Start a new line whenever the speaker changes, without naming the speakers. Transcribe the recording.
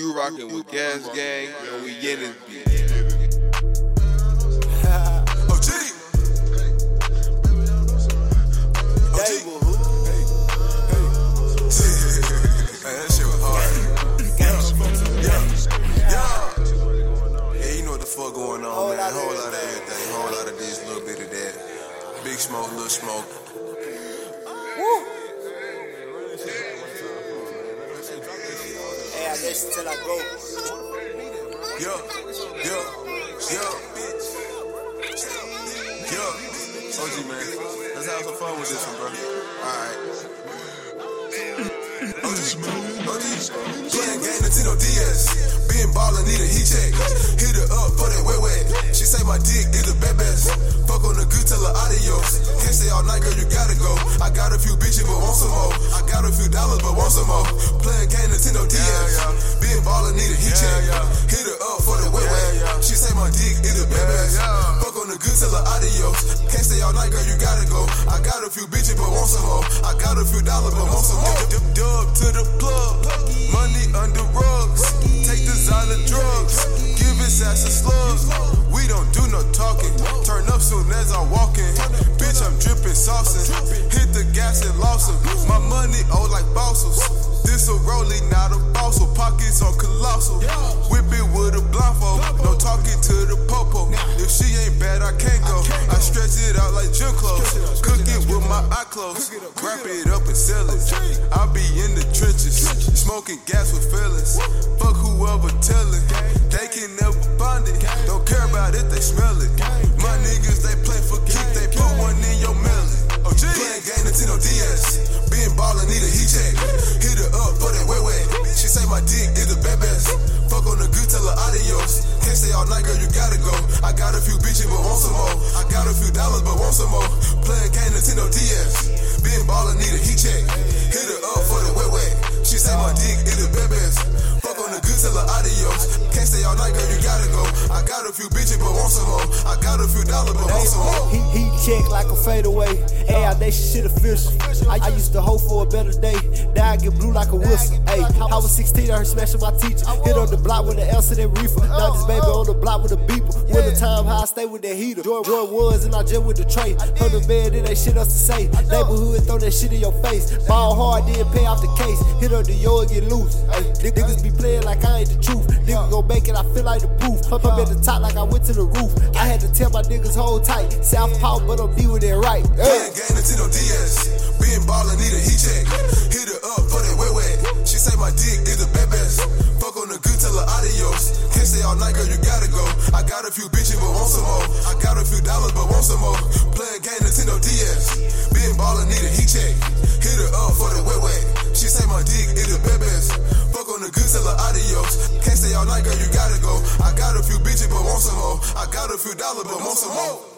You rockin' with Gas Gang, and we in this beat.
OG. OG. Hey, that shit was hard. Yeah, yeah. Yeah, you know what the fuck going on, man. Whole lot of everything, whole lot of this, little bit of that. Big smoke, little smoke.
Hey, I guess till I go.
Yeah, yeah, yeah. Yeah. OG, man. Let's have some fun with this one, bro. Alright. OG, OG. Playing game Nintendo DS. Being ballin', need a heat check. Hit her up for that wet wet. She say my dick is the best best. Fuck on the good, tell her adios. Can't stay all night, girl, you gotta go. I got a few bitches, but want some more. I got a few dollars, but want some more. Game Nintendo DS. Being ballin', need a heat check. Hit her up for the wet wet. She say my dick is the best best. Fuck on the good, tell her adios. Can't stay all night, girl, you gotta go. I got a few bitches, but want some more. I got a few dollars, but want some more. Dub to the plug. Money under rugs. Take designer drugs. Give it ass a slugs. No talking. Turn up soon as I'm walking. Bitch, I'm dripping saucing. Hit the gas and lost 'em. My money old like fossils. This a rolling, not a fossil. Pockets on colossal. Whip it with a blindfold. No talking to the popo. If she ain't bad, I can't go. I stretch it out like gym clothes. Cook it with my eye closed. Wrap it up and sell it. I be in the trenches. Smoking gas with fellas. Fuck whoever tellin'. They can never find it. About it, they smell it. My niggas, they play for kick. They put one in your melon. Oh, Playing game Nintendo DS. Being ballin', need a heat check. Hit her up for that wet wet. She say my dick is the best. Fuck on the good, tell her adios. Can't stay all night, girl, you gotta go. I got a few bitches, but want some more. I got a few dollars, but want some more. Playing game Nintendo DS. Being ballin', need a heat check. Hit her up for the wet wet. She say my dick is the best. Fuck on the good, tell her adios. Can't stay all night, girl, you gotta go. I got a few bitches, but want some more. I got a few dollars, but want some more.
He, he check like a fadeaway. Hey, they shit official. I, I used to hope for a better day. Now I get blue like a whistle. Hey, I was 16, I heard smashing my teacher. Hit on the block with an ounce that reefer. Now this baby on the block with a beeper. The time how I stay with that heater. Joy, Joy was and I just with the tray. From the bed, it ain't shit else to say. Neighborhood throw that shit in your face. Ball hard, then pay off the case. Hit on the yo and get loose. Hey, niggas be playing like I ain't the truth. Niggas gon' make it, I feel like the proof. Up at the top like I went to the roof. I had to tell my niggas hold tight. South Paul, but I'm doing it right. Hey.
Playing game Nintendo DS. Being ballin', need a heat check. Hit her up for that wet wet. She say my dick is the best. Fuck on the good, tell her adios. Can't stay all night, girl, you gotta go. I got a few bitches, but want some more. I got a few dollars, but want some more. Playing game Nintendo DS. Being ballin', need a heat check. Hit her up for that wet wet. She say my dick is the best best. Fuck on the good, tell her adios. Can't stay all night, girl, you gotta go. I got a few bitches, but want some more. I got a few dollars, but want some more.